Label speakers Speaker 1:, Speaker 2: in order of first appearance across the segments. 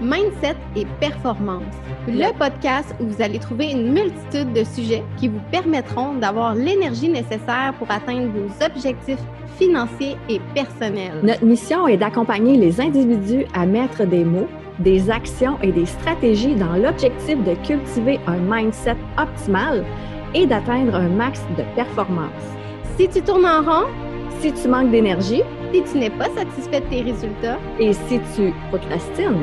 Speaker 1: Mindset et performance, le podcast où vous allez trouver une multitude de sujets qui vous permettront d'avoir l'énergie nécessaire pour atteindre vos objectifs financiers et personnels.
Speaker 2: Notre mission est d'accompagner les individus à mettre des mots, des actions et des stratégies dans l'objectif de cultiver un mindset optimal et d'atteindre un max de performance.
Speaker 1: Si tu tournes en rond,
Speaker 2: si tu manques d'énergie,
Speaker 1: si tu n'es pas satisfait de tes résultats
Speaker 2: et si tu procrastines,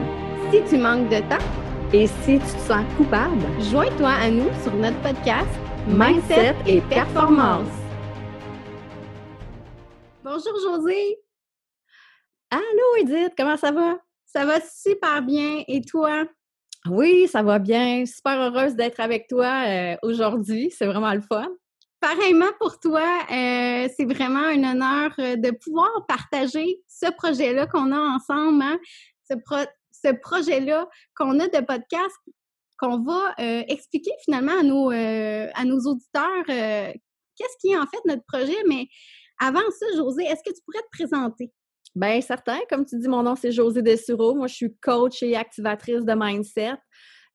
Speaker 1: si tu manques de temps
Speaker 2: et si tu te sens coupable,
Speaker 1: joins-toi à nous sur notre podcast
Speaker 2: Mindset et Performance.
Speaker 1: Bonjour José.
Speaker 2: Allô Edith, comment ça va?
Speaker 1: Ça va super bien. Et toi?
Speaker 2: Oui, ça va bien. Super heureuse d'être avec toi euh, aujourd'hui. C'est vraiment le fun.
Speaker 1: Pareillement pour toi, euh, c'est vraiment un honneur euh, de pouvoir partager ce projet-là qu'on a ensemble, hein. ce, ce projet-là qu'on a de podcast, qu'on va expliquer finalement à nos, à nos auditeurs qu'est-ce qui est en fait notre projet. Mais avant ça, José, est-ce que tu pourrais te présenter?
Speaker 2: Bien, certain. Comme tu dis, mon nom, c'est José Dessureau. Moi, je suis coach et activatrice de mindset.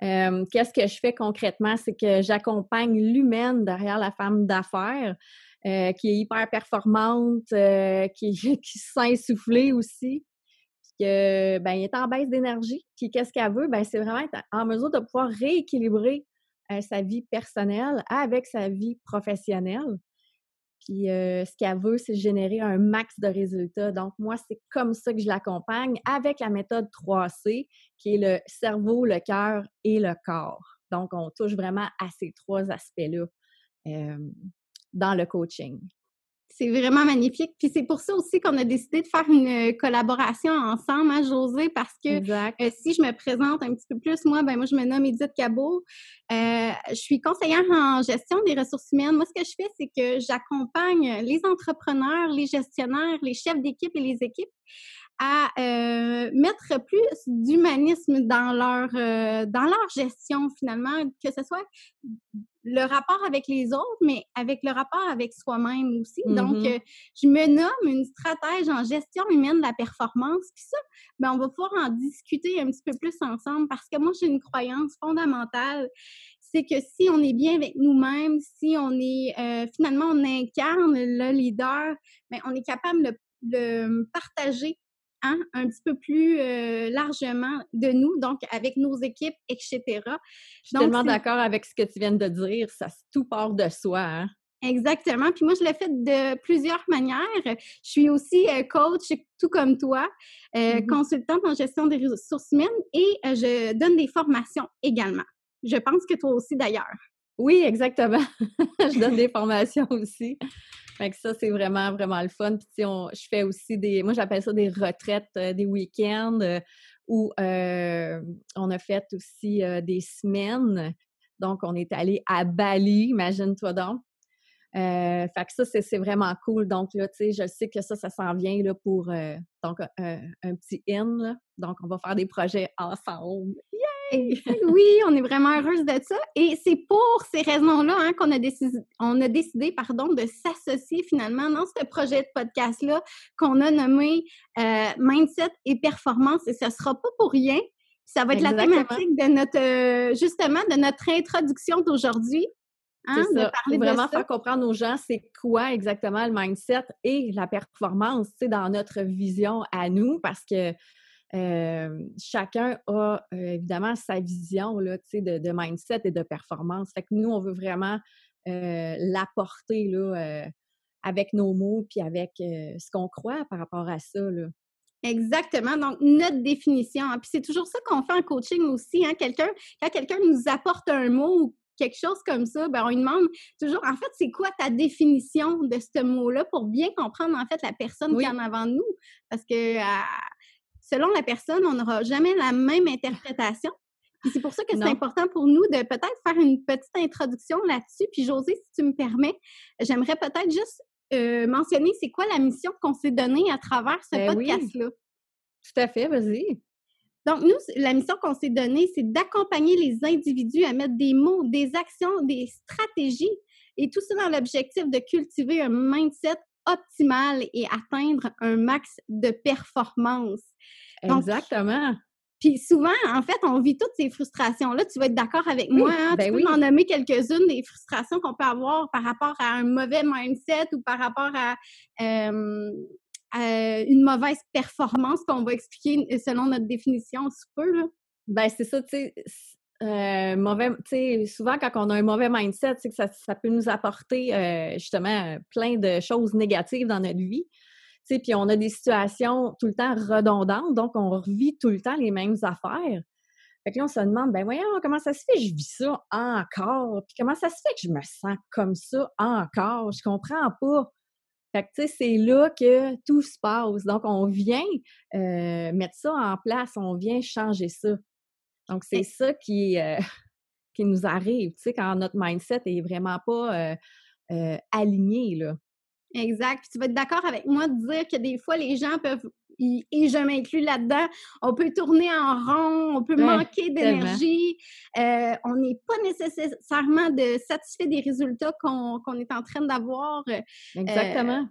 Speaker 2: Qu'est-ce que je fais concrètement? C'est que j'accompagne l'humaine derrière la femme d'affaires. Euh, qui est hyper performante, euh, qui, qui se sent essoufflée aussi, que ben, est en baisse d'énergie. Puis qu'est-ce qu'elle veut? Ben, c'est vraiment être en mesure de pouvoir rééquilibrer euh, sa vie personnelle avec sa vie professionnelle. Puis ce qu'elle veut, c'est générer un max de résultats. Donc, moi, c'est comme ça que je l'accompagne avec la méthode 3C, qui est le cerveau, le cœur et le corps. Donc, on touche vraiment à ces trois aspects-là dans le coaching.
Speaker 1: C'est vraiment magnifique. Puis c'est pour ça aussi qu'on a décidé de faire une collaboration ensemble, hein, José, parce que euh, si je me présente un petit peu plus, moi, ben moi, je me nomme Edith Cabot. Euh, je suis conseillère en gestion des ressources humaines. Moi, ce que je fais, c'est que j'accompagne les entrepreneurs, les gestionnaires, les chefs d'équipe et les équipes à euh, mettre plus d'humanisme dans leur euh, dans leur gestion finalement, que ce soit le rapport avec les autres, mais avec le rapport avec soi-même aussi. Donc, mm-hmm. euh, je me nomme une stratège en gestion humaine de la performance. Puis ça, ben, on va pouvoir en discuter un petit peu plus ensemble parce que moi, j'ai une croyance fondamentale c'est que si on est bien avec nous-mêmes, si on est finalement on incarne le leader, ben on est capable de le partager Hein, un petit peu plus euh, largement de nous, donc avec nos équipes, etc. Je
Speaker 2: suis tellement d'accord avec ce que tu viens de dire, ça tout part de soi. Hein.
Speaker 1: Exactement. Puis moi, je l'ai fait de plusieurs manières. Je suis aussi euh, coach, tout comme toi, euh, mm-hmm. consultante en gestion des ressources humaines et je donne des formations également. Je pense que toi aussi d'ailleurs.
Speaker 2: Oui, exactement. je donne des formations aussi. Fait que ça, c'est vraiment, vraiment le fun. Puis, on, je fais aussi des, moi, j'appelle ça des retraites, euh, des week-ends euh, où euh, on a fait aussi des semaines. Donc, on est allé à Bali, imagine-toi donc. fait que ça, c'est vraiment cool. Donc, là, tu sais, je sais que ça, ça s'en vient là, pour donc, un petit in. Donc, on va faire des projets ensemble.
Speaker 1: oui, on est vraiment heureuse de ça. Et c'est pour ces raisons-là hein, qu'on a décidé, on a décidé pardon, de s'associer finalement dans ce projet de podcast-là qu'on a nommé euh, Mindset et Performance. Et ce ne sera pas pour rien. Ça va être la thématique de notre euh, justement de notre introduction d'aujourd'hui.
Speaker 2: Hein, de parler vraiment faire comprendre aux gens c'est quoi exactement le mindset et la performance dans notre vision à nous parce que chacun a évidemment sa vision là, de, de mindset et de performance. Fait que nous, on veut vraiment l'apporter avec nos mots puis avec ce qu'on croit par rapport à ça. Là.
Speaker 1: Exactement. Donc, notre définition. Hein, puis c'est toujours ça qu'on fait en coaching aussi. Hein? Quelqu'un, quand quelqu'un nous apporte un mot ou quelque chose comme ça, ben on lui demande toujours, en fait, c'est quoi ta définition de ce mot-là pour bien comprendre, en fait, la personne qui est en avant de nous? Parce que selon la personne, on n'aura jamais la même interprétation. c'est pour ça que c'est important pour nous de peut-être faire une petite introduction là-dessus. Puis José, si tu me permets, j'aimerais peut-être juste euh, mentionner c'est quoi la mission qu'on s'est donnée à travers ce ben podcast-là.
Speaker 2: Tout à fait, vas-y.
Speaker 1: Donc, nous, la mission qu'on s'est donnée, c'est d'accompagner les individus à mettre des mots, des actions, des stratégies, et tout ça dans l'objectif de cultiver un mindset optimal et atteindre un max de performance.
Speaker 2: Exactement.
Speaker 1: Puis souvent, en fait, on vit toutes ces frustrations-là. Tu vas être d'accord avec moi. Hein? Ben tu peux m'en nommer quelques-unes des frustrations qu'on peut avoir par rapport à un mauvais mindset ou par rapport à, une mauvaise performance qu'on va expliquer selon notre définition sous peu. Là.
Speaker 2: Ben, c'est ça, tu sais. Euh, souvent quand on a un mauvais mindset, que ça, ça, peut nous apporter euh, justement plein de choses négatives dans notre vie. Puis on a des situations tout le temps redondantes, donc on revit tout le temps les mêmes affaires. Fait que là, on se demande, ben voyons, comment ça se fait que je vis ça encore? Puis comment ça se fait que je me sens comme ça encore? Je comprends pas. Fait que, tu sais, c'est là que tout se passe. Donc, on vient euh, mettre ça en place, on vient changer ça. Donc, c'est ça qui, euh, qui nous arrive, tu sais, quand notre mindset est vraiment pas euh, aligné, là.
Speaker 1: Exact. Puis tu vas être d'accord avec moi de dire que des fois, les gens peuvent, et je m'inclus là-dedans, on peut tourner en rond, on peut manquer d'énergie, euh, on n'est pas nécessairement de satisfait des résultats qu'on est en train d'avoir.
Speaker 2: Euh, Exactement.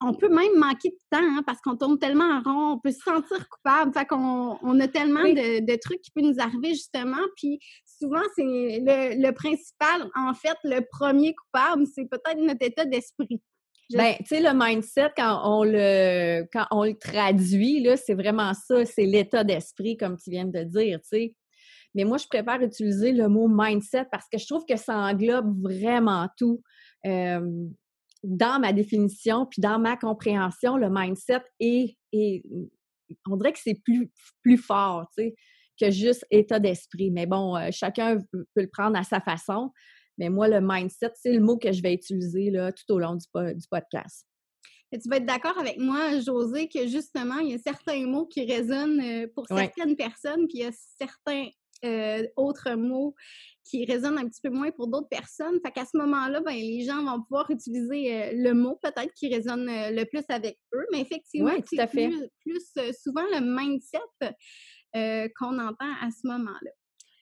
Speaker 1: On peut même manquer de temps hein, parce qu'on tourne tellement en rond, on peut se sentir coupable. Fait qu'on on a tellement de, de, trucs qui peuvent nous arriver justement. Puis souvent, c'est le, le, principal, en fait, le premier coupable, c'est peut-être notre état d'esprit.
Speaker 2: Ben, tu sais, le mindset, quand on le, quand on le traduit, là, c'est vraiment ça, c'est l'état d'esprit, comme tu viens de dire, tu sais. Mais moi, je préfère utiliser le mot mindset parce que je trouve que ça englobe vraiment tout. Dans ma définition, puis dans ma compréhension, le mindset est, est on dirait que c'est plus, plus fort, tu sais, que juste état d'esprit. Mais bon, euh, chacun peut le prendre à sa façon. Mais moi, le mindset, c'est le mot que je vais utiliser là, tout au long du, podcast.
Speaker 1: Et tu vas être d'accord avec moi, José, que justement, il y a certains mots qui résonnent euh, pour certaines personnes, puis il y a certains euh, autres mots qui résonnent un petit peu moins pour d'autres personnes. Fait qu'à ce moment-là, ben, les gens vont pouvoir utiliser euh, le mot peut-être qui résonne le plus avec eux. Mais effectivement, c'est plus, plus souvent le mindset qu'on entend à ce moment-là.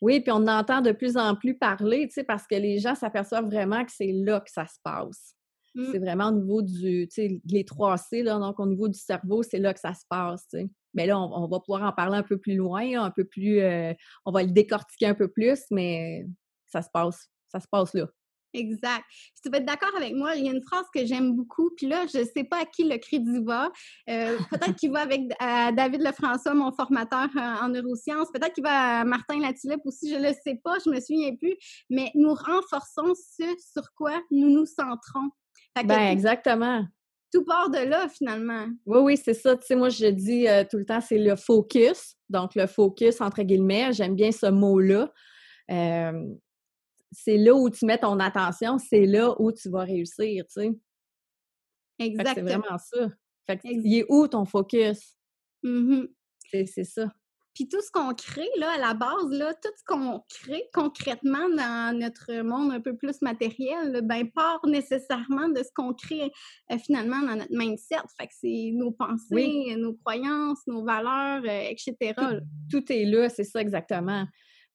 Speaker 2: Oui, puis on entend de plus en plus parler, tu sais, parce que les gens s'aperçoivent vraiment que c'est là que ça se passe. Mmh. C'est vraiment au niveau du, tu sais, les trois C, là, donc au niveau du cerveau, c'est là que ça se passe, tu sais. Mais là, on, va pouvoir en parler un peu plus loin, un peu plus, euh, on va le décortiquer un peu plus, mais ça se passe, ça se passe là.
Speaker 1: Exact. tu vas être d'accord avec moi, il y a une phrase que j'aime beaucoup, puis là, je ne sais pas à qui le crédit va. Euh, peut-être qu'il va avec David Lefrançois, mon formateur en neurosciences. Peut-être qu'il va à Martin Latulippe aussi, je ne le sais pas, je me souviens plus. Mais nous renforçons ce sur quoi nous nous centrons.
Speaker 2: Ben, exactement.
Speaker 1: Tout part de là, finalement.
Speaker 2: Oui, oui, c'est ça. Tu sais, moi, je dis euh, tout le temps, c'est le focus. Donc, le focus, entre guillemets, j'aime bien ce mot-là c'est là où tu mets ton attention, c'est là où tu vas réussir, tu sais. Exactement. C'est vraiment ça. Fait que, il est où ton focus?
Speaker 1: Mmh
Speaker 2: c'est ça.
Speaker 1: Puis tout ce qu'on crée, là, à la base, là, tout ce qu'on crée concrètement dans notre monde un peu plus matériel, ben, part nécessairement de ce qu'on crée euh, finalement dans notre mindset. Fait que c'est nos pensées, nos croyances, nos valeurs, euh, etc.
Speaker 2: tout, est là, c'est ça exactement.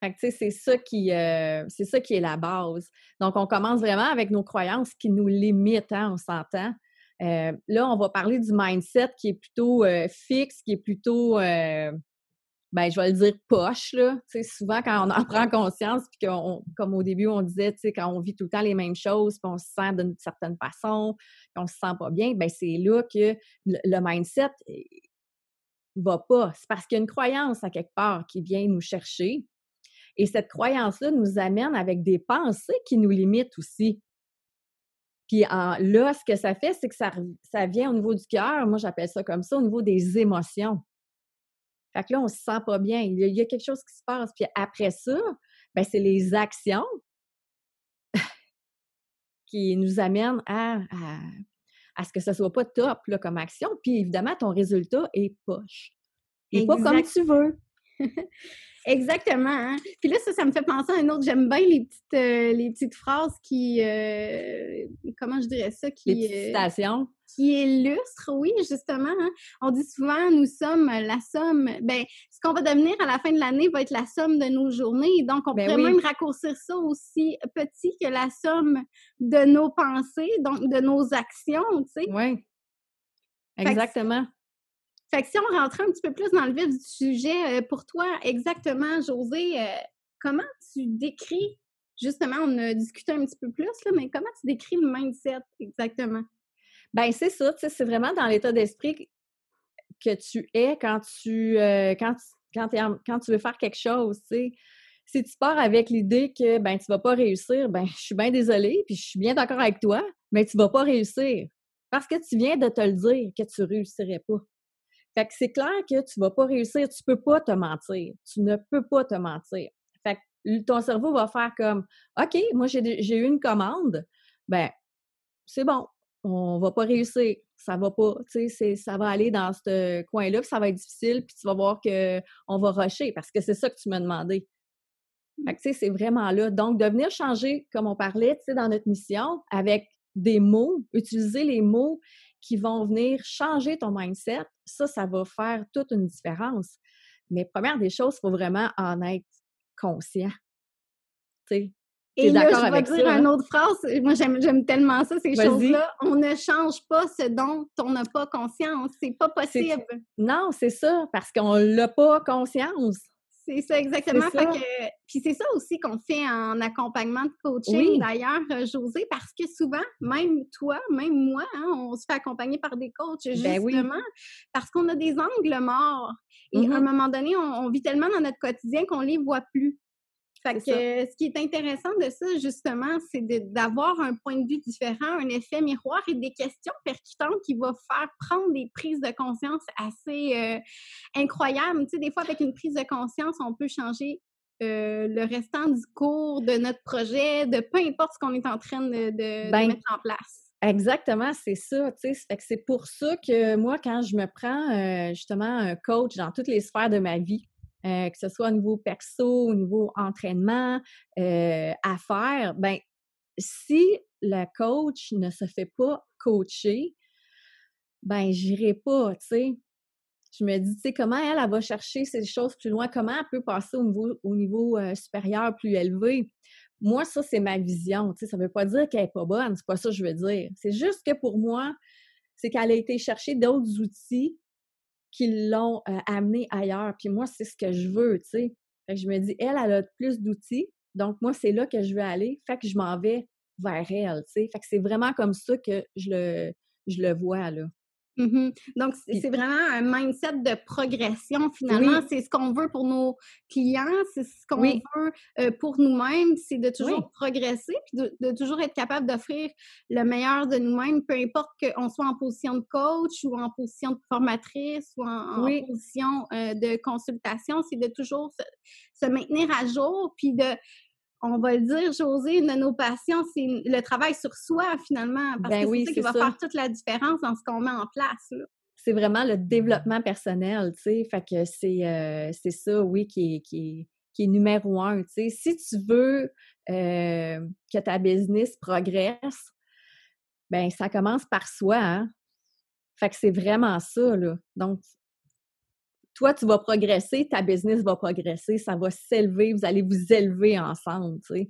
Speaker 2: Fait que, c'est ça qui euh, c'est ça qui est la base. Donc, on commence vraiment avec nos croyances qui nous limitent, hein, on s'entend. Euh, là, on va parler du mindset qui est plutôt euh, fixe, qui est plutôt, ben, je vais le dire poche, là. souvent, quand on en prend conscience, puis qu'on, comme au début, on disait, tu quand on vit tout le temps les mêmes choses, puis on se sent d'une certaine façon, puis on se sent pas bien, ben c'est là que le, le mindset va pas. C'est parce qu'il y a une croyance à quelque part qui vient nous chercher, et cette croyance-là nous amène avec des pensées qui nous limitent aussi. Puis là, ce que ça fait, c'est que ça, ça vient au niveau du cœur, moi j'appelle ça comme ça, au niveau des émotions. Fait que là, on se sent pas bien. Il y a, quelque chose qui se passe. Puis après ça, ben, c'est les actions qui nous amènent à, à, ce que ce soit pas top là, comme action. Puis évidemment, ton résultat est poche. Et pas comme tu veux.
Speaker 1: Exactement. Hein. Puis là, ça, ça me fait penser à un autre. J'aime bien les petites, euh, les petites phrases qui, euh, comment je dirais ça, qui,
Speaker 2: les euh, citations.
Speaker 1: qui illustrent, oui, justement. Hein. On dit souvent, nous sommes la somme. Ben, ce qu'on va devenir à la fin de l'année va être la somme de nos journées. Donc, on ben pourrait même raccourcir ça aussi petit que la somme de nos pensées, donc de nos actions, tu sais.
Speaker 2: Oui. Exactement.
Speaker 1: Fait que si on rentrait un petit peu plus dans le vif du sujet, pour toi, exactement, José, comment tu décris, justement, on a discuté un petit peu plus, là, mais comment tu décris le mindset exactement?
Speaker 2: Ben c'est ça, c'est vraiment dans l'état d'esprit que tu es quand tu, euh, quand, quand, quand, tu veux faire quelque chose, tu sais. Si tu pars avec l'idée que ben tu vas pas réussir, ben je suis bien désolée, puis je suis bien d'accord avec toi, mais tu vas pas réussir parce que tu viens de te le dire que tu réussirais pas. Fait que c'est clair que tu vas pas réussir, tu peux pas te mentir, tu ne peux pas te mentir. Fait que ton cerveau va faire comme OK, moi j'ai eu une commande, ben c'est bon, on va pas réussir, ça va pas, tu sais, ça va aller dans ce coin-là, puis ça va être difficile, puis tu vas voir qu'on va rusher parce que c'est ça que tu m'as demandé. Fait que, tu sais, c'est vraiment là. Donc, de venir changer, comme on parlait, tu sais, dans notre mission, avec des mots, utiliser les mots qui vont venir changer ton mindset, ça, ça va faire toute une différence. Mais première des choses, il faut vraiment en être conscient. Tu sais,
Speaker 1: et là, je vais dire une autre phrase. Moi, j'aime tellement ça, ces choses-là. On ne change pas ce dont on n'a pas conscience. C'est pas possible.
Speaker 2: Non, c'est ça, parce qu'on l'a pas conscience.
Speaker 1: C'est ça, exactement. Puis c'est ça aussi qu'on fait en accompagnement de coaching, d'ailleurs, euh, José, parce que souvent, même toi, même moi, hein, on se fait accompagner par des coachs, ben justement, parce qu'on a des angles morts. Et à un mm-hmm. moment donné, on, vit tellement dans notre quotidien qu'on les voit plus. Fait que ce qui est intéressant de ça, justement, c'est d'avoir un point de vue différent, un effet miroir et des questions percutantes qui vont faire prendre des prises de conscience assez euh, incroyables. Tu sais, des fois, avec une prise de conscience, on peut changer euh, le restant du cours de notre projet, de peu importe ce qu'on est en train de, ben mettre en place.
Speaker 2: Exactement, c'est ça. Tu sais, c'est pour ça que moi, quand je me prends euh, justement un coach dans toutes les sphères de ma vie, euh, que ce soit au niveau perso, au niveau entraînement, euh, affaires, ben si le coach ne se fait pas coacher, ben j'irai pas, tu sais. Je me dis, tu sais, comment elle, va chercher ces choses plus loin, comment elle peut passer au niveau, au niveau euh, supérieur plus élevé? Moi, ça, c'est ma vision. Tu sais, ça veut pas dire qu'elle est pas bonne, c'est pas ça que je veux dire. C'est juste que pour moi, c'est qu'elle a été chercher d'autres outils qui l'ont amené ailleurs. Puis moi, c'est ce que je veux, tu sais. Fait que je me dis, elle, elle a plus d'outils, donc moi, c'est là que je veux aller. Fait que je m'en vais vers elle, tu sais. Fait que c'est vraiment comme ça que je le, je le vois, là.
Speaker 1: Mmh Donc, c'est vraiment un mindset de progression, finalement. C'est ce qu'on veut pour nos clients, c'est ce qu'on veut euh, pour nous-mêmes, c'est de toujours progresser, puis de, toujours être capable d'offrir le meilleur de nous-mêmes, peu importe qu'on soit en position de coach ou en position de formatrice ou en, position euh, de consultation, c'est de toujours se, maintenir à jour, puis de on va le dire, José, une de nos passions, c'est le travail sur soi, finalement, parce ben que c'est ça qui va faire toute la différence dans ce qu'on met en place.
Speaker 2: C'est vraiment le développement personnel, tu sais, fait que c'est, euh, ça, oui, qui est, qui, est, numéro un, tu sais. Si tu veux euh, que ta business progresse, ben ça commence par soi, hein? Fait que c'est vraiment ça, là. Donc, toi, tu vas progresser, ta business va progresser, ça va s'élever, vous allez vous élever ensemble, tu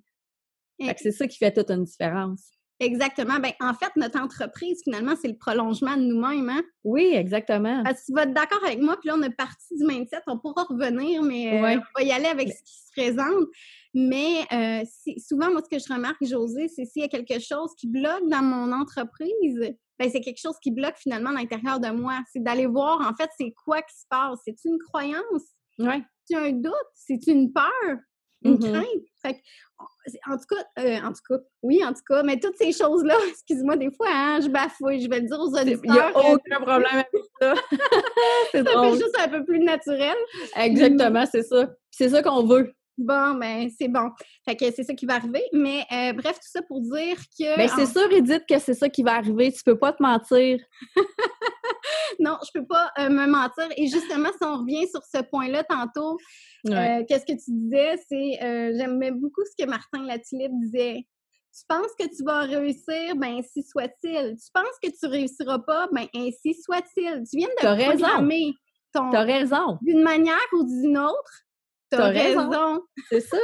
Speaker 2: sais. c'est ça qui fait toute une différence.
Speaker 1: Exactement. Ben, en fait, notre entreprise, finalement, c'est le prolongement de nous-mêmes. Hein?
Speaker 2: Oui, exactement.
Speaker 1: Parce que tu vas être d'accord avec moi, puis là, on est parti du mindset, on pourra revenir, mais euh, on va y aller avec ce qui se présente. Mais euh, souvent, moi, ce que je remarque, José, c'est s'il y a quelque chose qui bloque dans mon entreprise, ben, c'est quelque chose qui bloque finalement l'intérieur de moi. C'est d'aller voir, en fait, c'est quoi qui se passe. C'est une croyance?
Speaker 2: Ouais.
Speaker 1: C'est un doute? C'est une peur? Une mm-hmm. crainte? Fait en tout cas, euh, en tout cas, oui, en tout cas, mais toutes ces choses-là, excuse-moi, des fois, hein, je bafouille, je vais le dire aux auditeurs.
Speaker 2: Il n'y a aucun problème avec ça.
Speaker 1: c'est ça fait juste un peu plus naturel.
Speaker 2: Exactement, c'est ça. C'est ça qu'on veut.
Speaker 1: Bon, ben c'est bon. Fait que c'est ça qui va arriver. Mais euh, bref, tout ça pour dire que.
Speaker 2: Ben c'est sûr, Edith, que c'est ça qui va arriver. Tu peux pas te mentir.
Speaker 1: non, je peux pas euh, me mentir. Et justement, si on revient sur ce point-là tantôt, euh, qu'est-ce que tu disais? C'est j'aimais beaucoup ce que Martin Latulippe disait. Tu penses que tu vas réussir, ben ainsi soit-il. Tu penses que tu réussiras pas, ben ainsi soit-il. Tu viens de programmer
Speaker 2: ton. T'as raison.
Speaker 1: D'une manière ou d'une autre, T'as raison.
Speaker 2: C'est ça.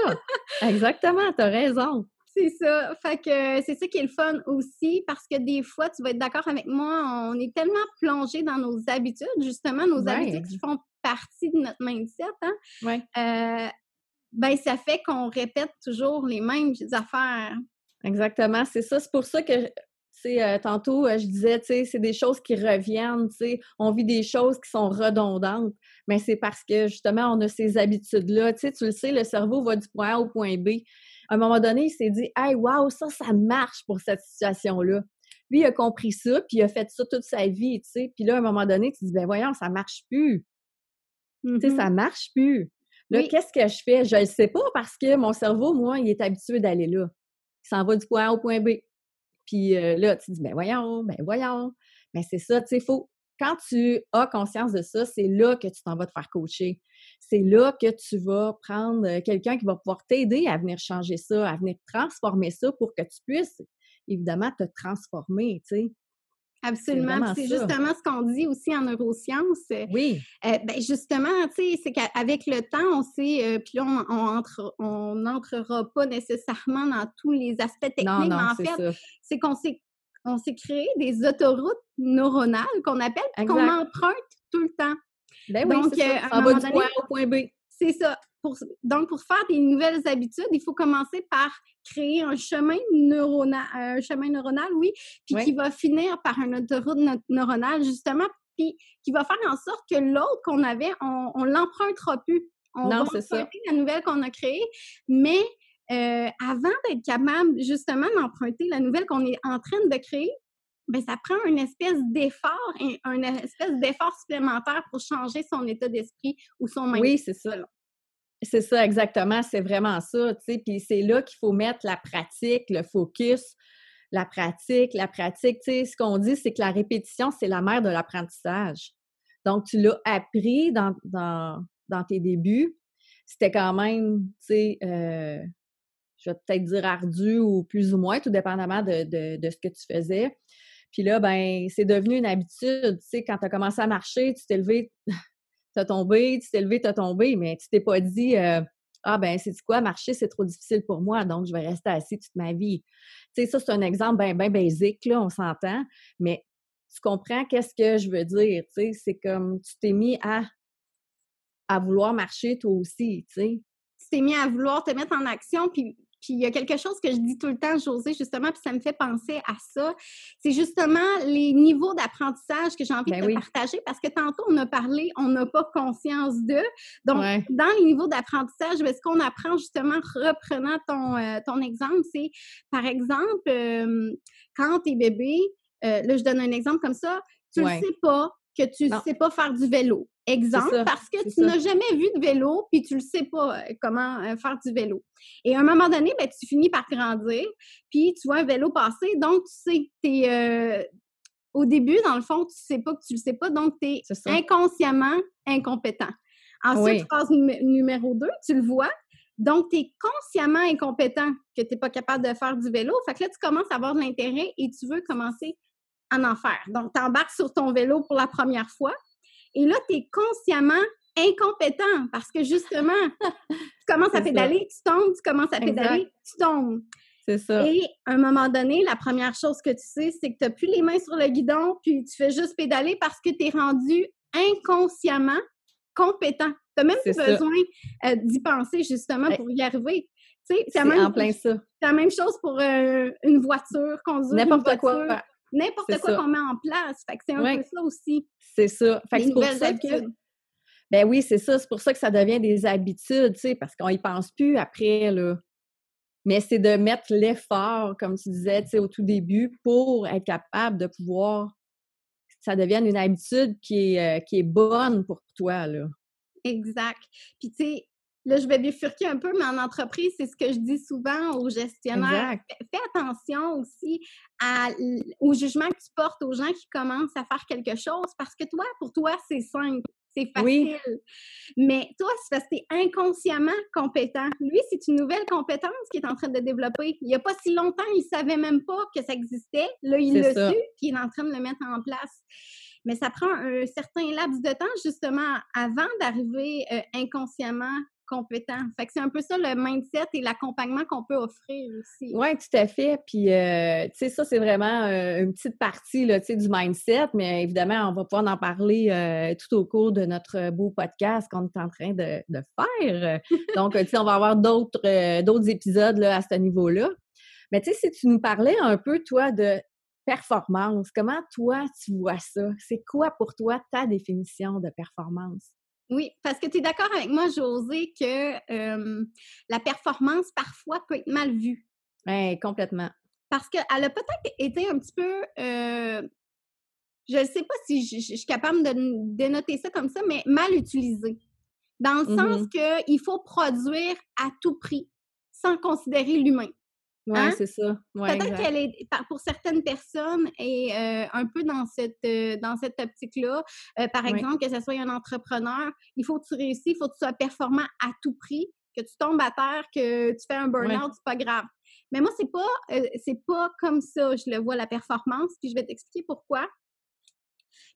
Speaker 2: Exactement, t'as raison.
Speaker 1: C'est ça. Fait que c'est ça qui est le fun aussi parce que des fois, tu vas être d'accord avec moi, on est tellement plongé dans nos habitudes, justement, nos habitudes qui font partie de notre mindset. Hein?
Speaker 2: Ouais.
Speaker 1: Euh, ben, ça fait qu'on répète toujours les mêmes affaires.
Speaker 2: Exactement, c'est ça. C'est pour ça que euh, tantôt, euh, je disais, c'est des choses qui reviennent, on vit des choses qui sont redondantes, mais c'est parce que justement, on a ces habitudes-là. Tu le sais, le cerveau va du point A au point B. À un moment donné, il s'est dit, hey, wow, ça, ça marche pour cette situation-là. Lui, il a compris ça, puis il a fait ça toute sa vie, tu sais. Puis là, à un moment donné, tu dis, ben voyons, ça marche plus. Tu sais, ça mm-hmm. marche plus. Là, qu'est-ce que je fais? Je ne sais pas parce que mon cerveau, moi, il est habitué d'aller là. Il s'en va du point A au point B. Puis là, tu dis, ben voyons, ben voyons. Mais c'est ça, tu sais, faut. Quand tu as conscience de ça, c'est là que tu t'en vas te faire coacher. C'est là que tu vas prendre quelqu'un qui va pouvoir t'aider à venir changer ça, à venir transformer ça pour que tu puisses, évidemment, te transformer, tu sais.
Speaker 1: Absolument. C'est justement ce qu'on dit aussi en neurosciences.
Speaker 2: Oui.
Speaker 1: Euh, ben justement, tu sais, c'est qu'avec le temps, on sait, euh, puis là, on, entre, on n'entrera pas nécessairement dans tous les aspects techniques, non, non, mais en fait, c'est qu'on s'est on s'est créé des autoroutes neuronales qu'on appelle, qu'on emprunte tout le temps.
Speaker 2: Ben oui, Donc, ça. Euh, va du point A au point B.
Speaker 1: C'est ça donc, pour faire des nouvelles habitudes, il faut commencer par créer un chemin neuronal, un chemin neuronal, oui, puis qui va finir par une autoroute neuronale, justement, puis qui va faire en sorte que l'autre qu'on avait, on, ne l'empruntera plus. On
Speaker 2: non,
Speaker 1: c'est
Speaker 2: ça.
Speaker 1: la nouvelle qu'on a créée, mais euh, avant d'être capable justement d'emprunter la nouvelle qu'on est en train de créer, ben ça prend une espèce d'effort, un, espèce d'effort supplémentaire pour changer son état d'esprit ou son mindset.
Speaker 2: Oui, c'est ça. C'est ça, exactement. C'est vraiment ça, tu sais. Puis c'est là qu'il faut mettre la pratique, le focus, la pratique, la pratique. Ce qu'on dit, c'est que la répétition, c'est la mère de l'apprentissage. Donc, tu l'as appris dans, dans, dans, tes débuts. C'était quand même, tu sais, euh, je vais peut-être dire ardu ou plus ou moins, tout dépendamment de, de, de ce que tu faisais. Puis là, ben, c'est devenu une habitude. Tu sais, quand tu as commencé à marcher, tu t'es levé t'as tombé, tu t'es levé, t'as tombé, mais tu t'es pas dit euh, Ah ben c'est quoi, marcher, c'est trop difficile pour moi, donc je vais rester assis toute ma vie. Tu sais, ça, c'est un exemple bien, bien basique, là, on s'entend, mais tu comprends qu'est-ce que je veux dire, tu sais, c'est comme tu t'es mis à, à vouloir marcher toi aussi, tu sais?
Speaker 1: Tu t'es mis à vouloir te mettre en action, puis puis il y a quelque chose que je dis tout le temps, José, justement, puis ça me fait penser à ça. C'est justement les niveaux d'apprentissage que j'ai envie ben de partager parce que tantôt, on a parlé, on n'a pas conscience d'eux. Donc, dans les niveaux d'apprentissage, ben, ce qu'on apprend justement, reprenant ton, euh, ton exemple, c'est par exemple, euh, quand tu es bébé, euh, là, je donne un exemple comme ça, tu ne sais pas que tu ne sais pas faire du vélo. Exemple, parce que tu n'as jamais vu de vélo, puis tu ne sais pas euh, comment euh, faire du vélo. Et à un moment donné, ben, tu finis par grandir, puis tu vois un vélo passer, donc tu sais, tu es... Euh, au début, dans le fond, tu ne sais pas que tu ne le sais pas, donc tu es inconsciemment incompétent. Ensuite, phase numéro 2, tu le vois, donc, tu es consciemment incompétent que tu n'es pas capable de faire du vélo. Fait que là, tu commences à avoir de l'intérêt et tu veux commencer en faire. Donc, tu embarques sur ton vélo pour la première fois. Et là, tu es consciemment incompétent parce que justement, tu commences à pédaler, tu tombes, tu commences à pédaler, tu tombes.
Speaker 2: C'est ça.
Speaker 1: Et à un moment donné, la première chose que tu sais, c'est que tu n'as plus les mains sur le guidon, puis tu fais juste pédaler parce que tu es rendu inconsciemment compétent. Tu n'as même plus besoin euh, d'y penser justement pour y arriver.
Speaker 2: C'est en plein ça.
Speaker 1: C'est la même chose pour euh, une voiture, conduire
Speaker 2: N'importe quoi
Speaker 1: n'importe quoi qu'on met en place. Fait que c'est un peu ça aussi.
Speaker 2: C'est ça. Fait que c'est pour ça que... Ben oui, c'est ça. C'est pour ça que ça devient des habitudes, tu sais, parce qu'on y pense plus après, là. Mais c'est de mettre l'effort, comme tu disais, tu sais, au tout début, pour être capable de pouvoir que ça devienne une habitude qui est, euh, qui est bonne pour toi, là.
Speaker 1: Exact. Puis, tu sais, Là, je vais bifurquer un peu, mais en entreprise, c'est ce que je dis souvent aux gestionnaires. Fais attention aussi à, au jugement que tu portes aux gens qui commencent à faire quelque chose parce que toi, pour toi, c'est simple. C'est facile. Mais toi, c'est parce que tu es inconsciemment compétent. Lui, c'est une nouvelle compétence qu'il est en train de développer. Il n'y a pas si longtemps, il ne savait même pas que ça existait. Là, il l'a su, puis il est en train de le mettre en place mais ça prend un certain laps de temps justement avant d'arriver euh, inconsciemment compétent. Fait que c'est un peu ça le mindset et l'accompagnement qu'on peut offrir aussi.
Speaker 2: Oui, tout à fait. Puis, euh, tu sais, ça, c'est vraiment euh, une petite partie là, du mindset, mais évidemment, on va pouvoir en parler euh, tout au cours de notre beau podcast qu'on est en train de, faire. Donc, tu sais, on va avoir d'autres d'autres épisodes là, à ce niveau-là. Mais tu sais, si tu nous parlais un peu, toi, de performance, comment toi, tu vois ça? C'est quoi pour toi ta définition de performance?
Speaker 1: Oui, parce que tu es d'accord avec moi, José, que la performance parfois peut être mal vue.
Speaker 2: Oui, complètement.
Speaker 1: Parce qu'elle a peut-être été un petit peu, je ne sais pas si je, suis capable de dénoter ça comme ça, mais mal utilisée. Dans le sens mmh qu'il faut produire à tout prix, sans considérer l'humain.
Speaker 2: Oui, hein? c'est ça.
Speaker 1: Peut-être qu'elle est, pour certaines personnes, est euh, un peu dans cette, euh, dans cette optique-là. Euh, par exemple, que ce soit un entrepreneur, il faut que tu réussisses, il faut que tu sois performant à tout prix, que tu tombes à terre, que tu fais un burn-out, c'est pas grave. Mais moi, c'est pas, c'est pas comme ça, je le vois, la performance, puis je vais t'expliquer pourquoi.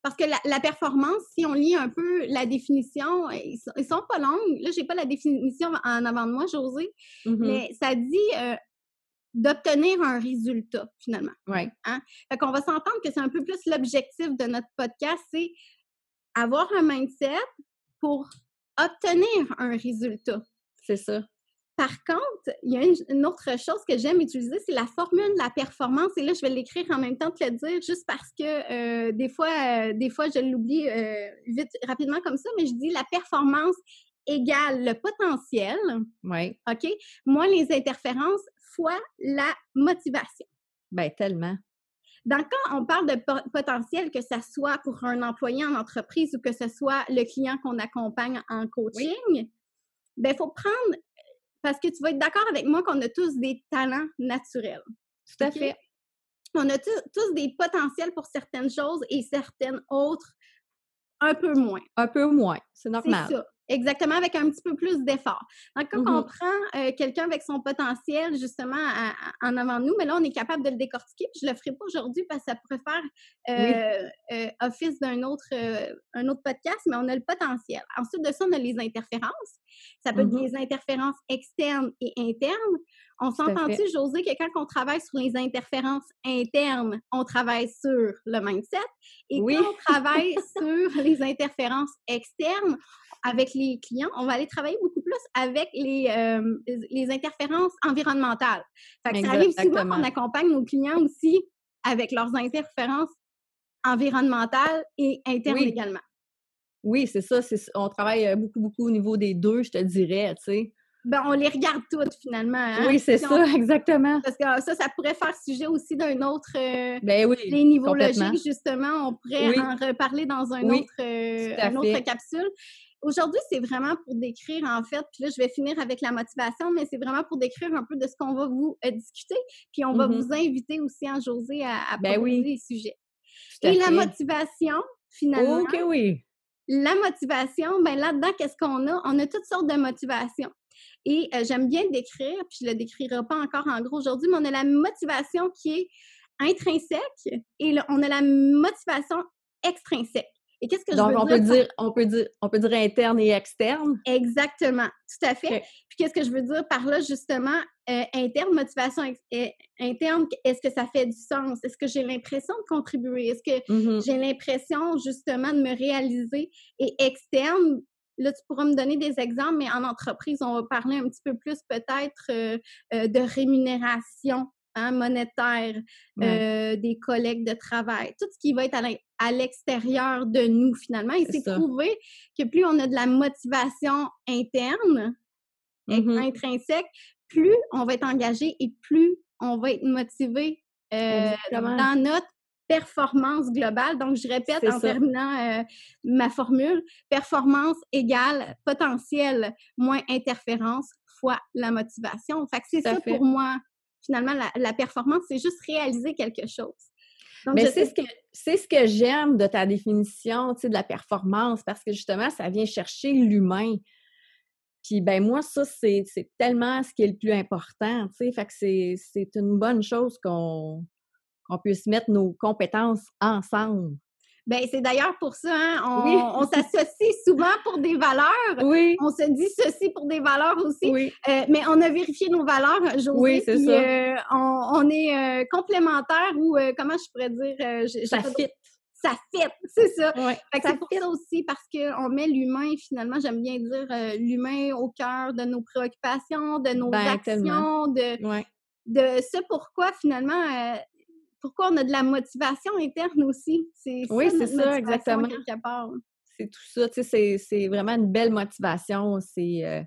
Speaker 1: Parce que la, performance, si on lit un peu la définition, ils sont, sont pas longues. Là, j'ai pas la définition en avant de moi, José, mmh mais ça dit d'obtenir un résultat, finalement.
Speaker 2: Oui.
Speaker 1: Hein? Fait qu'on va s'entendre que c'est un peu plus l'objectif de notre podcast, c'est avoir un mindset pour obtenir un résultat.
Speaker 2: C'est ça.
Speaker 1: Par contre, il y a une, autre chose que j'aime utiliser, c'est la formule de la performance. Et là, je vais l'écrire en même temps de te le dire, juste parce que euh, des fois, euh, des fois, je l'oublie euh, vite, rapidement comme ça, mais je dis la performance égale le potentiel.
Speaker 2: Oui.
Speaker 1: OK? Moins les interférences fois la motivation.
Speaker 2: Bien, tellement.
Speaker 1: Donc, quand on parle de potentiel, que ce soit pour un employé en entreprise ou que ce soit le client qu'on accompagne en coaching, il ben, faut prendre, parce que tu vas être d'accord avec moi qu'on a tous des talents naturels.
Speaker 2: Tout à fait.
Speaker 1: On a tous des potentiels pour certaines choses et certaines autres un peu moins.
Speaker 2: Un peu moins, c'est normal.
Speaker 1: C'est ça. Exactement, avec un petit peu plus d'effort. Donc, quand on mmh prend euh, quelqu'un avec son potentiel, justement, en avant de nous, mais là, on est capable de le décortiquer. je ne le ferai pas aujourd'hui parce que ça pourrait faire euh, euh, office d'un autre, un autre podcast, mais on a le potentiel. Ensuite de ça, on a les interférences. Ça peut être mmh des interférences externes et internes. On s'entend-tu, José, que quand on travaille sur les interférences internes, on travaille sur le mindset. Et quand on travaille sur les interférences externes, avec les clients, on va aller travailler beaucoup plus avec les, euh, les interférences environnementales. Fait ça arrive souvent qu'on accompagne nos clients aussi avec leurs interférences environnementales et internes également.
Speaker 2: Oui, c'est ça. On travaille euh, beaucoup, beaucoup au niveau des deux, je te dirais, tu sais.
Speaker 1: Ben, on les regarde toutes finalement. Hein.
Speaker 2: Oui, c'est ça, exactement.
Speaker 1: Parce que ça, ça pourrait faire sujet aussi d'un autre. Euh,
Speaker 2: ben oui.
Speaker 1: Les niveaux logiques, justement, on pourrait en reparler dans un autre, une autre capsule. Aujourd'hui, c'est vraiment pour décrire, en fait, puis là, je vais finir avec la motivation, mais c'est vraiment pour décrire un peu de ce qu'on va vous euh, discuter. Puis on va mmh vous inviter aussi, en José, à, à
Speaker 2: ben proposer
Speaker 1: les sujets. Et la motivation, finalement.
Speaker 2: OK, oui.
Speaker 1: La motivation, ben là-dedans, qu'est-ce qu'on a? On a toutes sortes de motivations. Et euh, j'aime bien décrire, puis je ne le décrirai pas encore en gros aujourd'hui, mais on a la motivation qui est intrinsèque et on a la motivation extrinsèque. Et qu'est-ce que
Speaker 2: Donc,
Speaker 1: je veux
Speaker 2: on peut dire, on peut dire, on peut dire interne et externe.
Speaker 1: Exactement, tout à fait. Puis qu'est-ce que je veux dire par là justement euh, interne, motivation interne, est-ce que ça fait du sens? Est-ce que j'ai l'impression de contribuer? Est-ce que mmh j'ai l'impression justement de me réaliser? Et externe, là tu pourras me donner des exemples, mais en entreprise, on va parler un petit peu plus peut-être euh, euh, de rémunération Hein, monétaire, euh, des collègues de travail, tout ce qui va être à l'extérieur de nous finalement. Et c'est prouvé que plus on a de la motivation interne, mmh intrinsèque, plus on va être engagé et plus on va être motivé dans notre performance globale. Donc, je répète en terminant euh, ma formule, performance égale potentiel moins interférence fois la motivation. Fait que c'est ça pour moi finalement, la, performance, c'est juste réaliser quelque chose.
Speaker 2: Mais c'est ce que c'est ce que j'aime de ta définition, tu sais, de la performance, parce que justement, ça vient chercher l'humain. Puis ben moi, ça, c'est tellement ce qui est le plus important, tu sais. Fait que c'est une bonne chose qu'on qu'on puisse mettre nos compétences ensemble.
Speaker 1: Ben, c'est d'ailleurs pour ça, hein, on, s'associe souvent pour des valeurs.
Speaker 2: Oui.
Speaker 1: On se dit ceci pour des valeurs aussi. Oui. Euh, mais on a vérifié nos valeurs, José. Oui, c'est ça. Euh, on, est euh, complémentaires ou comment je pourrais dire?
Speaker 2: ça fit.
Speaker 1: Ça fit, c'est ça. c'est pour ça aussi parce qu'on met l'humain, finalement, j'aime bien dire l'humain au cœur de nos préoccupations, de nos ben, actions, de, de ce pourquoi finalement pourquoi on a de la motivation interne aussi? C'est
Speaker 2: oui, c'est ça, exactement. C'est tout ça, tu sais, c'est vraiment une belle motivation. C'est, euh,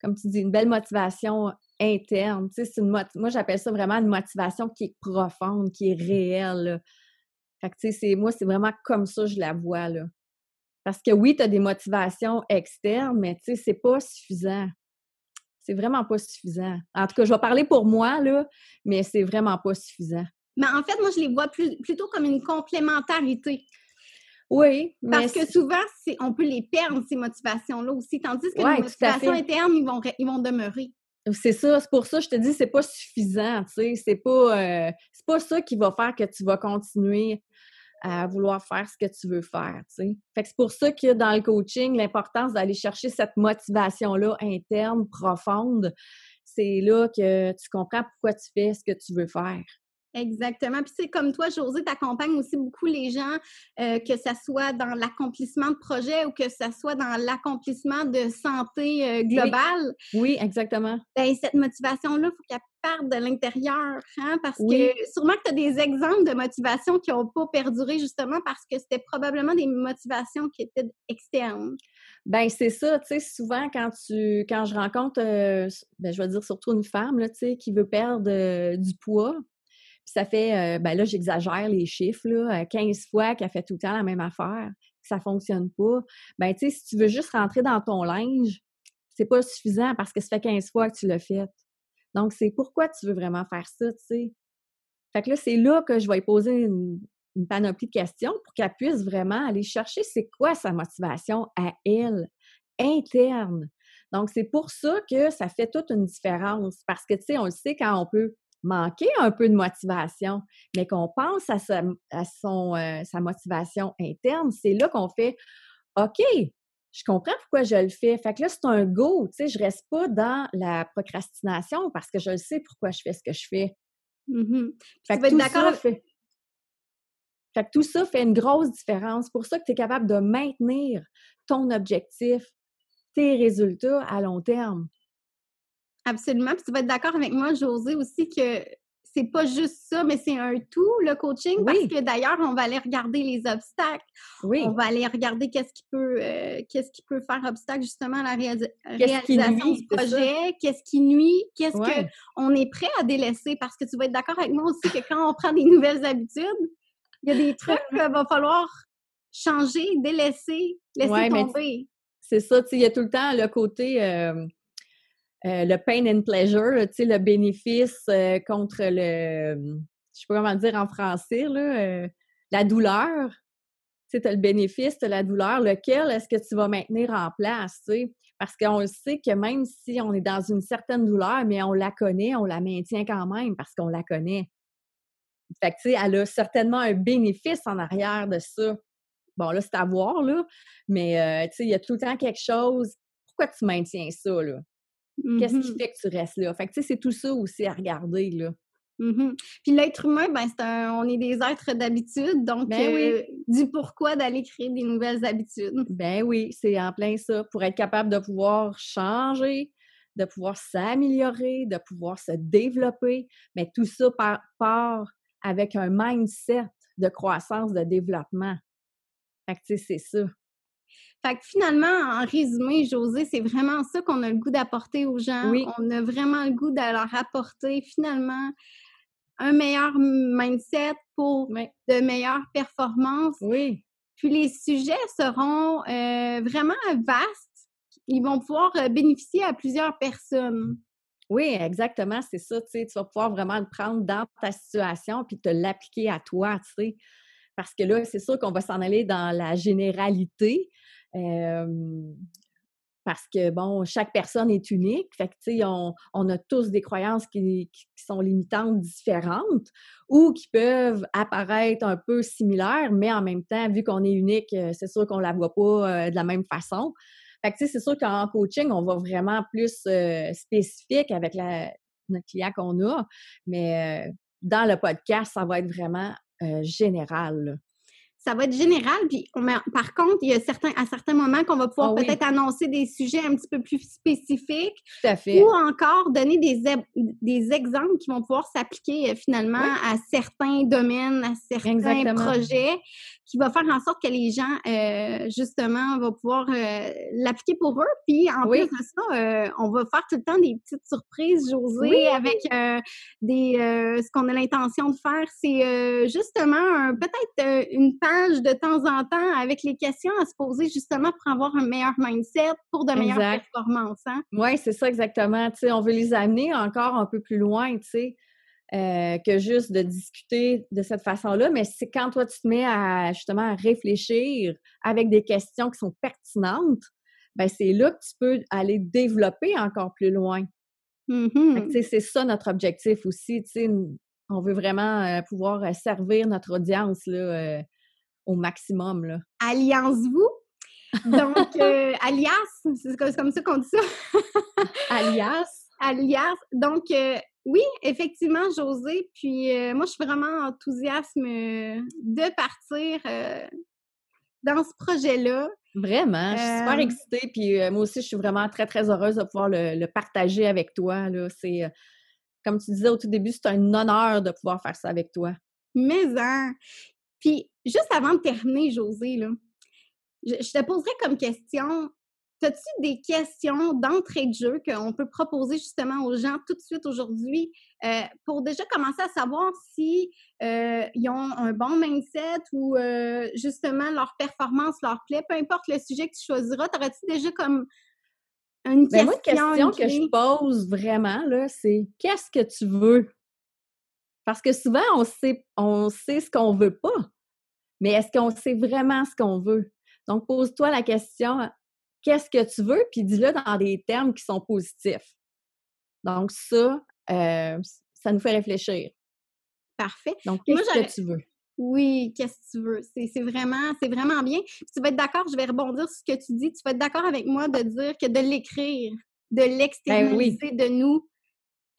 Speaker 2: comme tu dis, une belle motivation interne. Tu sais, moi, j'appelle ça vraiment une motivation qui est profonde, qui est réelle. Fait que, tu sais, moi, c'est vraiment comme ça que je la vois, là. Parce que oui, tu as des motivations externes, mais tu sais, c'est pas suffisant. C'est vraiment pas suffisant. En tout cas, je vais parler pour moi, là, mais c'est vraiment pas suffisant.
Speaker 1: Mais en fait, moi, je les vois plutôt comme une complémentarité.
Speaker 2: Oui.
Speaker 1: Parce que souvent, on peut les perdre, ces motivations-là aussi. Tandis que les motivations internes, ils vont, ils vont demeurer.
Speaker 2: C'est ça, c'est pour ça que je te dis, c'est pas suffisant, tu sais, c'est pas, euh, pas ça qui va faire que tu vas continuer à vouloir faire ce que tu veux faire, tu sais. Fait que c'est pour ça que dans le coaching, l'importance d'aller chercher cette motivation-là interne, profonde, c'est là que tu comprends pourquoi tu fais ce que tu veux faire.
Speaker 1: Exactement. Puis c'est comme toi, José, tu accompagnes aussi beaucoup les gens, euh, que ce soit dans l'accomplissement de projets ou que ce soit dans l'accomplissement de santé euh, globale.
Speaker 2: Oui, exactement.
Speaker 1: Ben, cette motivation-là, il faut qu'elle parte de l'intérieur, hein, parce que sûrement que tu as des exemples de motivation qui n'ont pas perduré justement parce que c'était probablement des motivations qui étaient externes.
Speaker 2: Ben c'est ça, tu sais, souvent quand tu quand je rencontre, euh, ben, je vais dire surtout une femme, là, tu sais, qui veut perdre du poids, ça fait, euh, ben là, j'exagère les chiffres, là, 15 fois qu'elle fait tout le temps la même affaire, que ça fonctionne pas. Ben, tu sais, si tu veux juste rentrer dans ton linge, c'est pas suffisant parce que ça fait 15 fois que tu l'as fait. Donc, c'est pourquoi tu veux vraiment faire ça, tu sais? Fait que là, c'est là que je vais poser une, panoplie de questions pour qu'elle puisse vraiment aller chercher c'est quoi sa motivation à elle, interne. Donc, c'est pour ça que ça fait toute une différence. Parce que, tu sais, on le sait quand on peut manquer un peu de motivation, mais qu'on pense à, sa, son, euh, sa motivation interne, c'est là qu'on fait OK, je comprends pourquoi je le fais. Fait que là, c'est un go, tu sais, je reste pas dans la procrastination parce que je sais pourquoi je fais ce que je fais.
Speaker 1: Mmh fait que tout ça fait...
Speaker 2: fait que tout ça fait une grosse différence. C'est pour ça que tu es capable de maintenir ton objectif, tes résultats à long terme.
Speaker 1: Absolument. Puis tu vas être d'accord avec moi, José, aussi que c'est pas juste ça, mais c'est un tout, le coaching, parce que d'ailleurs, on va aller regarder les obstacles. Oui. On va aller regarder qu'est-ce qui peut euh, qu'est-ce qui peut faire obstacle justement à la réalisation du projet, qu'est-ce qui nuit, qu'est-ce qu'on est prêt à délaisser. Parce que tu vas être d'accord avec moi aussi que quand on prend des nouvelles habitudes, il y a des trucs qu'il va falloir changer, délaisser, laisser tomber.
Speaker 2: C'est ça, tu sais, il y a tout le temps le côté. Euh, euh, le pain and pleasure, le bénéfice euh, contre le, je sais pas comment dire en français, là, euh, la douleur. Tu as le bénéfice, tu as la douleur. Lequel est-ce que tu vas maintenir en place, tu sais? Parce qu'on sait que même si on est dans une certaine douleur, mais on la connaît, on la maintient quand même parce qu'on la connaît. Fait que, elle a certainement un bénéfice en arrière de ça. Bon, là, c'est à voir, là. Mais, il y a tout le temps quelque chose. Pourquoi tu maintiens ça, là? Qu'est-ce qui mmh fait que tu restes là? Fait que, tu sais, c'est tout ça aussi à regarder, là.
Speaker 1: Mmh Puis l'être humain, ben, c'est on est des êtres d'habitude, donc ben euh, du pourquoi d'aller créer des nouvelles habitudes.
Speaker 2: Ben oui, c'est en plein ça. Pour être capable de pouvoir changer, de pouvoir s'améliorer, de pouvoir se développer, mais tout ça part, avec un mindset de croissance, de développement. Fait que, tu sais, c'est ça.
Speaker 1: Fait que finalement, en résumé, José, c'est vraiment ça qu'on a le goût d'apporter aux gens. On a vraiment le goût de leur apporter finalement un meilleur mindset pour de meilleures performances.
Speaker 2: Oui.
Speaker 1: Puis les sujets seront euh, vraiment vastes. Ils vont pouvoir euh, bénéficier à plusieurs personnes.
Speaker 2: Oui, exactement, c'est ça. Tu, sais, tu vas pouvoir vraiment le prendre dans ta situation puis te l'appliquer à toi, tu sais. Parce que là, c'est sûr qu'on va s'en aller dans la généralité, parce que, bon, chaque personne est unique. Fait que, tu sais, on, a tous des croyances qui, sont limitantes différentes ou qui peuvent apparaître un peu similaires, mais en même temps, vu qu'on est unique, euh, c'est sûr qu'on la voit pas euh, de la même façon. Fait que, tu sais, c'est sûr qu'en coaching, on va vraiment plus euh, spécifique avec notre client qu'on a, mais dans le podcast, ça va être vraiment général
Speaker 1: ça va être général. Puis, par contre, il y a certains, à certains moments qu'on va pouvoir ah peut-être annoncer des sujets un petit peu plus spécifiques.
Speaker 2: Tout à fait.
Speaker 1: Ou encore donner des, des exemples qui vont pouvoir s'appliquer euh, finalement à certains domaines, à certains projets, qui va faire en sorte que les gens, euh, justement, vont pouvoir euh, l'appliquer pour eux. Puis, en plus de ça, on va faire tout le temps des petites surprises, José, avec des ce qu'on a l'intention de faire. C'est justement peut-être une page de temps en temps avec les questions à se poser justement pour avoir un meilleur mindset, pour de meilleures performances. Hein?
Speaker 2: Oui, c'est ça exactement. on veut les amener encore un peu plus loin, tu sais. Euh, que juste de discuter de cette façon-là, mais c'est quand toi tu te mets à justement à réfléchir avec des questions qui sont pertinentes, ben c'est là que tu peux aller développer encore plus loin. Mm-hmm. C'est ça notre objectif aussi. On veut vraiment euh, pouvoir euh, servir notre audience là, au maximum. Là.
Speaker 1: Alliance-vous? Donc, euh, alias, c'est comme ça qu'on dit ça.
Speaker 2: alias?
Speaker 1: Alias. Donc, euh, oui, effectivement, José. Puis, euh, moi, je suis vraiment enthousiaste de partir dans ce projet-là.
Speaker 2: Vraiment, je suis super excitée. Puis, moi aussi, je suis vraiment très, très heureuse de pouvoir le, partager avec toi. C'est, comme tu disais au tout début, c'est un honneur de pouvoir faire ça avec toi.
Speaker 1: Mais, hein, puis, juste avant de terminer, José, là, je, te poserais comme question, as-tu des questions d'entrée de jeu qu'on peut proposer justement aux gens tout de suite aujourd'hui euh, pour déjà commencer à savoir si euh, ils ont un bon mindset ou euh, justement leur performance leur plaît, peu importe le sujet que tu choisiras, t'aurais-tu déjà comme une
Speaker 2: question? Ben, question que je pose vraiment, là, c'est qu'est-ce que tu veux? Parce que souvent, on sait, on sait ce qu'on veut pas, mais est-ce qu'on sait vraiment ce qu'on veut? Donc, pose-toi la question, qu'est-ce que tu veux? Puis dis-le dans des termes qui sont positifs. Donc, ça, euh, ça nous fait réfléchir.
Speaker 1: Parfait.
Speaker 2: Donc, qu'est-ce que tu veux?
Speaker 1: Oui, qu'est-ce que tu veux? C'est vraiment, vraiment bien. tu vas être d'accord, je vais rebondir sur ce que tu dis. Tu vas être d'accord avec moi de dire que de l'écrire, de ben l'extérioriser de nous,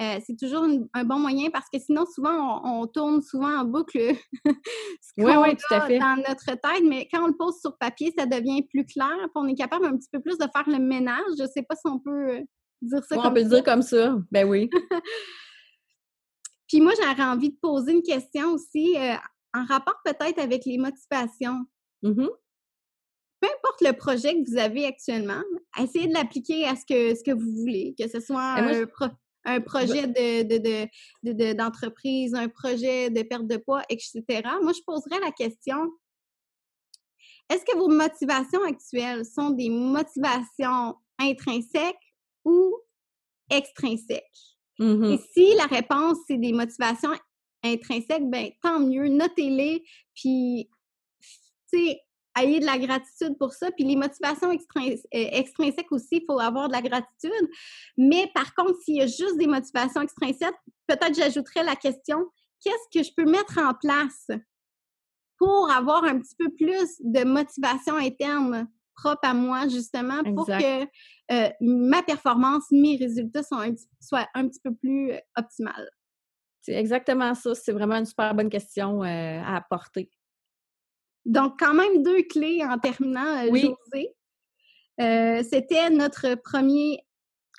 Speaker 1: euh, c'est toujours un bon moyen parce que sinon, souvent, on, tourne souvent en boucle ce qu'on a dans notre tête, mais quand on le pose sur papier, ça devient plus clair. Puis on est capable un petit peu plus de faire le ménage. Je ne sais pas si on peut euh, dire ça comme ça.
Speaker 2: On peut le dire comme ça. Ben oui.
Speaker 1: Puis moi, j'aurais envie de poser une question aussi euh, en rapport peut-être avec les motivations. Mm-hmm. peu importe le projet que vous avez actuellement, essayez de l'appliquer à ce que, ce que vous voulez, que ce soit un, un projet de, d'entreprise, un projet de perte de poids, etc. Moi, je poserais la question, est-ce que vos motivations actuelles sont des motivations intrinsèques ou extrinsèques? Et si la réponse, c'est des motivations intrinsèques, ben tant mieux, notez-les, puis, tu sais, ayez de la gratitude pour ça. Puis les motivations euh, extrinsèques aussi, il faut avoir de la gratitude. Mais par contre, s'il y a juste des motivations extrinsèques, peut-être j'ajouterais la question, qu'est-ce que je peux mettre en place pour avoir un petit peu plus de motivation interne propre à moi, justement, pour que euh, ma performance, mes résultats soient un, soient un petit peu plus euh, optimales?
Speaker 2: C'est exactement ça. C'est vraiment une super bonne question à apporter.
Speaker 1: Donc, quand même deux clés en terminant, euh, José. Euh, c'était notre premier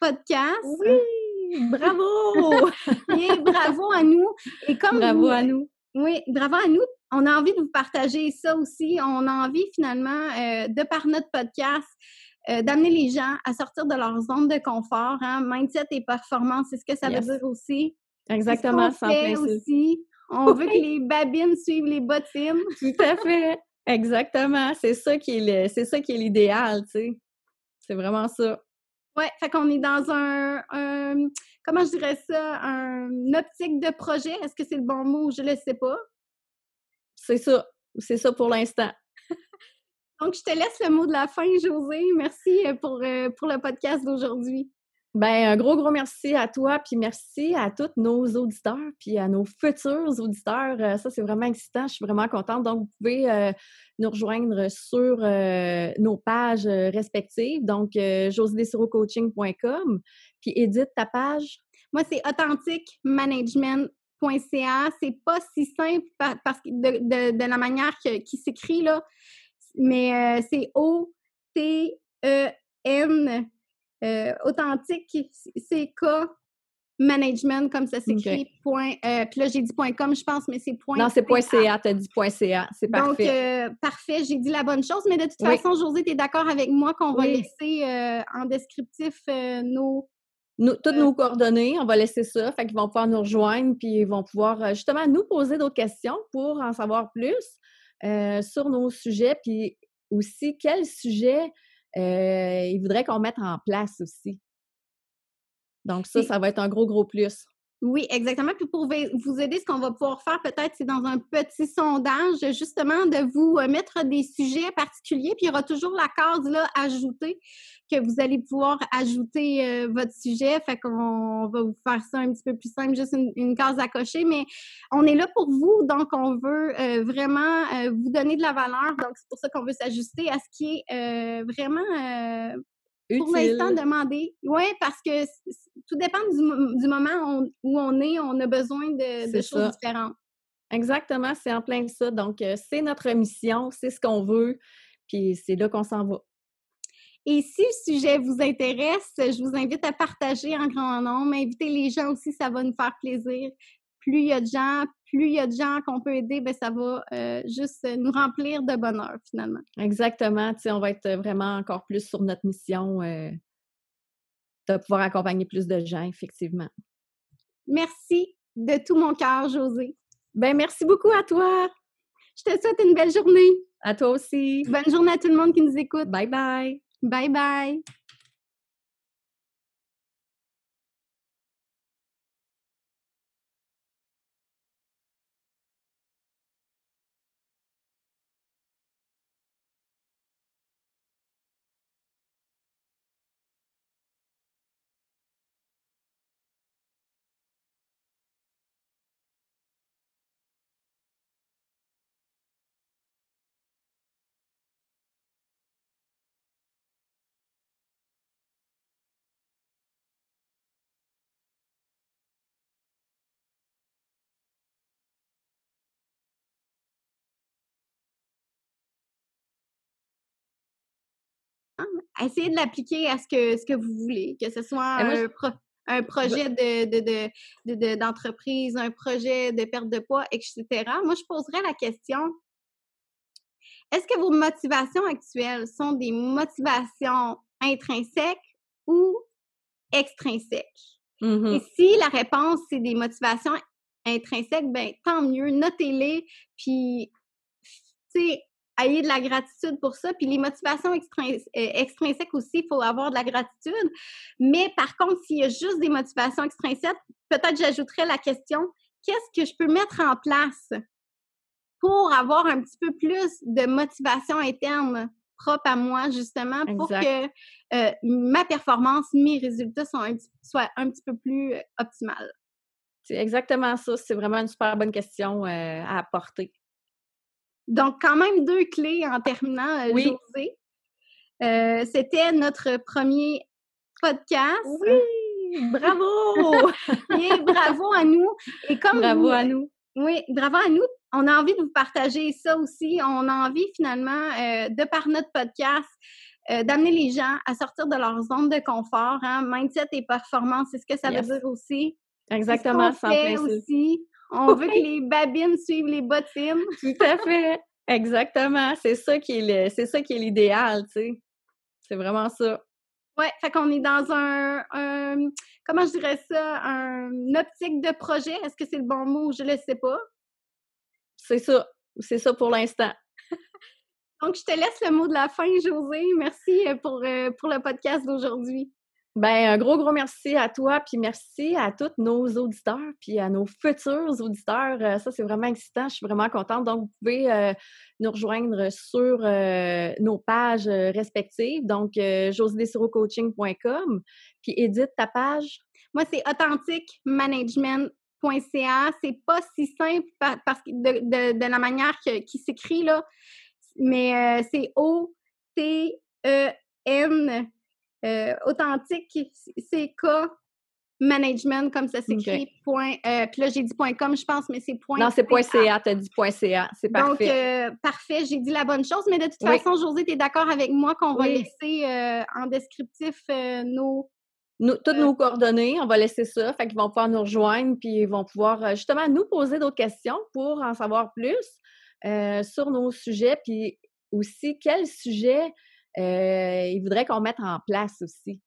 Speaker 1: podcast.
Speaker 2: Oui! Bravo!
Speaker 1: Et bravo à nous. Et comme
Speaker 2: bravo à nous.
Speaker 1: Oui, bravo à nous. On a envie de vous partager ça aussi. On a envie finalement, euh, de par notre podcast, d'amener les gens à sortir de leur zone de confort. Hein. Mindset et performance, c'est ce que ça veut dire aussi.
Speaker 2: Exactement, ça
Speaker 1: aussi. On veut que les babines suivent les bottines.
Speaker 2: Tout à fait. Exactement. C'est ça qui est c'est ça qui est l'idéal, tu sais. C'est vraiment ça.
Speaker 1: Ouais, fait qu'on est dans un, comment je dirais ça, un optique de projet. Est-ce que c'est le bon mot? Je le sais pas.
Speaker 2: C'est ça. C'est ça pour l'instant.
Speaker 1: Donc, je te laisse le mot de la fin, José. Merci pour, pour le podcast d'aujourd'hui.
Speaker 2: Ben, un gros, gros merci à toi, puis merci à tous nos auditeurs, puis à nos futurs auditeurs. Euh, ça, c'est vraiment excitant. Je suis vraiment contente. Donc, vous pouvez euh, nous rejoindre sur euh, nos pages respectives. Donc, josedesirocoaching.com. Puis, Edith, ta page?
Speaker 1: Moi, c'est authentiquemanagement.ca. C'est pas si simple parce que de, la manière qui s'écrit, là, mais c'est O-T-E-N euh, authentique, c'est K management comme ça s'écrit. Point. Euh, puis là, j'ai dit point .com, je pense, mais c'est point.
Speaker 2: Non, c'est point .ca, t'as dit point .ca, c'est parfait.
Speaker 1: Donc, euh, parfait, j'ai dit la bonne chose, mais de toute façon, José, tu es d'accord avec moi qu'on va laisser en descriptif nos...
Speaker 2: toutes nos coordonnées, on va laisser ça, fait qu'ils vont pouvoir nous rejoindre, puis ils vont pouvoir justement nous poser d'autres questions pour en savoir plus sur nos sujets, puis aussi quel sujet euh, il voudrait qu'on mette en place aussi. Donc ça, ça va être un gros, gros plus.
Speaker 1: Oui, exactement. Puis pour vous aider, ce qu'on va pouvoir faire peut-être, c'est dans un petit sondage, justement, de vous euh, mettre des sujets particuliers. Puis il y aura toujours la case là, ajouter, que vous allez pouvoir ajouter euh, votre sujet. Fait qu'on va vous faire ça un petit peu plus simple, juste une, case à cocher. Mais on est là pour vous, donc on veut euh, vraiment vous donner de la valeur. Donc c'est pour ça qu'on veut s'ajuster à ce qui est vraiment pour l'instant, demander. Oui, parce que tout dépend du, moment où on est, on a besoin de, choses différentes.
Speaker 2: Exactement, c'est en plein ça. Donc, euh, c'est notre mission, c'est ce qu'on veut, puis c'est là qu'on s'en va.
Speaker 1: Et si le sujet vous intéresse, je vous invite à partager en grand nombre, inviter les gens aussi, ça va nous faire plaisir plus il y a de gens, plus il y a de gens qu'on peut aider, ben ça va euh, juste nous remplir de bonheur finalement.
Speaker 2: Exactement. Tu sais, on va être vraiment encore plus sur notre mission euh, de pouvoir accompagner plus de gens, effectivement.
Speaker 1: Merci de tout mon cœur, José.
Speaker 2: Ben merci beaucoup à toi.
Speaker 1: Je te souhaite une belle journée.
Speaker 2: À toi aussi.
Speaker 1: Bonne journée à tout le monde qui nous écoute.
Speaker 2: Bye bye.
Speaker 1: Bye bye. Essayez de l'appliquer à ce que, ce que vous voulez, que ce soit un, projet de, d'entreprise, un projet de perte de poids, etc. Moi, je poserais la question, est-ce que vos motivations actuelles sont des motivations intrinsèques ou extrinsèques? Et si la réponse, c'est des motivations intrinsèques, ben tant mieux, notez-les, puis, tu sais, ayez de la gratitude pour ça. Puis les motivations euh, extrinsèques aussi, il faut avoir de la gratitude. Mais par contre, s'il y a juste des motivations extrinsèques, peut-être j'ajouterais la question, qu'est-ce que je peux mettre en place pour avoir un petit peu plus de motivation interne propre à moi, justement, pour que euh, ma performance, mes résultats soient un, soient un petit peu plus euh, optimales?
Speaker 2: C'est exactement ça. C'est vraiment une super bonne question à apporter.
Speaker 1: Donc, quand même deux clés en terminant, euh, José. Euh, c'était notre premier podcast.
Speaker 2: Oui! Bravo!
Speaker 1: Et bravo à nous. Et comme
Speaker 2: bravo à nous.
Speaker 1: Oui, bravo à nous. On a envie de vous partager ça aussi. On a envie finalement, euh, de par notre podcast, d'amener les gens à sortir de leur zone de confort. Hein. Mindset et performance, c'est ce que ça veut dire aussi.
Speaker 2: Exactement, ça
Speaker 1: fait aussi. On veut que les babines suivent les bottines.
Speaker 2: Tout à fait. Exactement. C'est ça qui est c'est ça qui est l'idéal, tu sais. C'est vraiment ça.
Speaker 1: Ouais, fait qu'on est dans un, comment je dirais ça, un optique de projet. Est-ce que c'est le bon mot? Je le sais pas.
Speaker 2: C'est ça. C'est ça pour l'instant.
Speaker 1: Donc, je te laisse le mot de la fin, José. Merci euh, pour, euh, pour le podcast d'aujourd'hui.
Speaker 2: Ben, un gros, gros merci à toi, puis merci à tous nos auditeurs, puis à nos futurs auditeurs. Euh, ça, c'est vraiment excitant. Je suis vraiment contente. Donc, vous pouvez euh, nous rejoindre sur euh, nos pages respectives. Donc, euh, coaching.com Puis, Edith, ta page?
Speaker 1: Moi, c'est authentiquemanagement.ca. C'est pas si simple parce que de, la manière qui s'écrit, là, mais c'est O-T-E-N euh, authentique, c'est K management comme ça s'écrit. Point, euh, puis là, j'ai dit point .com, je pense, mais c'est point.
Speaker 2: Non, c'est point .ca, as dit point .ca, c'est parfait.
Speaker 1: Donc, euh, parfait, j'ai dit la bonne chose, mais de toute façon, José, tu es d'accord avec moi qu'on va laisser en descriptif nos...
Speaker 2: toutes nos coordonnées, on va laisser ça, fait qu'ils vont pouvoir nous rejoindre, puis ils vont pouvoir justement nous poser d'autres questions pour en savoir plus sur nos sujets, puis aussi quel sujet euh, il voudrait qu'on mette en place aussi.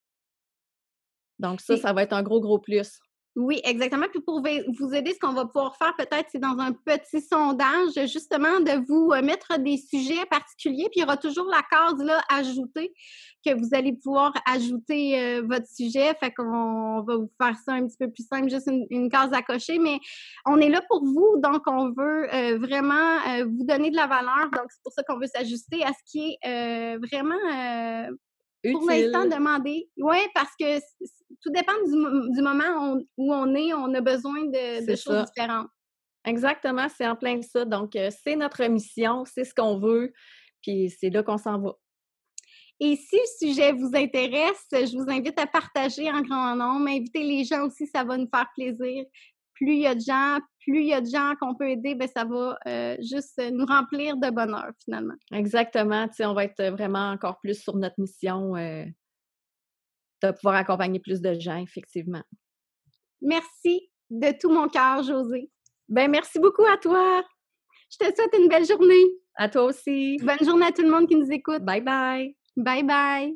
Speaker 2: Donc ça, ça va être un gros, gros plus.
Speaker 1: Oui, exactement. Puis pour vous aider, ce qu'on va pouvoir faire peut-être, c'est dans un petit sondage, justement, de vous euh, mettre des sujets particuliers. Puis il y aura toujours la case là ajouter que vous allez pouvoir ajouter euh, votre sujet. Fait qu'on va vous faire ça un petit peu plus simple, juste une, case à cocher. Mais on est là pour vous, donc on veut euh, vraiment vous donner de la valeur. Donc c'est pour ça qu'on veut s'ajuster à ce qui est vraiment pour l'instant, demander. Oui, parce que tout dépend du, moment où on est, on a besoin de, choses différentes.
Speaker 2: Exactement, c'est en plein ça. Donc, euh, c'est notre mission, c'est ce qu'on veut, puis c'est là qu'on s'en va.
Speaker 1: Et si le sujet vous intéresse, je vous invite à partager en grand nombre, inviter les gens aussi, ça va nous faire plaisir plus il y a de gens, plus il y a de gens qu'on peut aider, ben ça va euh, juste nous remplir de bonheur finalement.
Speaker 2: Exactement. Tu sais, on va être vraiment encore plus sur notre mission euh, de pouvoir accompagner plus de gens, effectivement.
Speaker 1: Merci de tout mon cœur, José.
Speaker 2: Ben merci beaucoup à toi.
Speaker 1: Je te souhaite une belle journée.
Speaker 2: À toi aussi.
Speaker 1: Bonne journée à tout le monde qui nous écoute.
Speaker 2: Bye bye.
Speaker 1: Bye bye.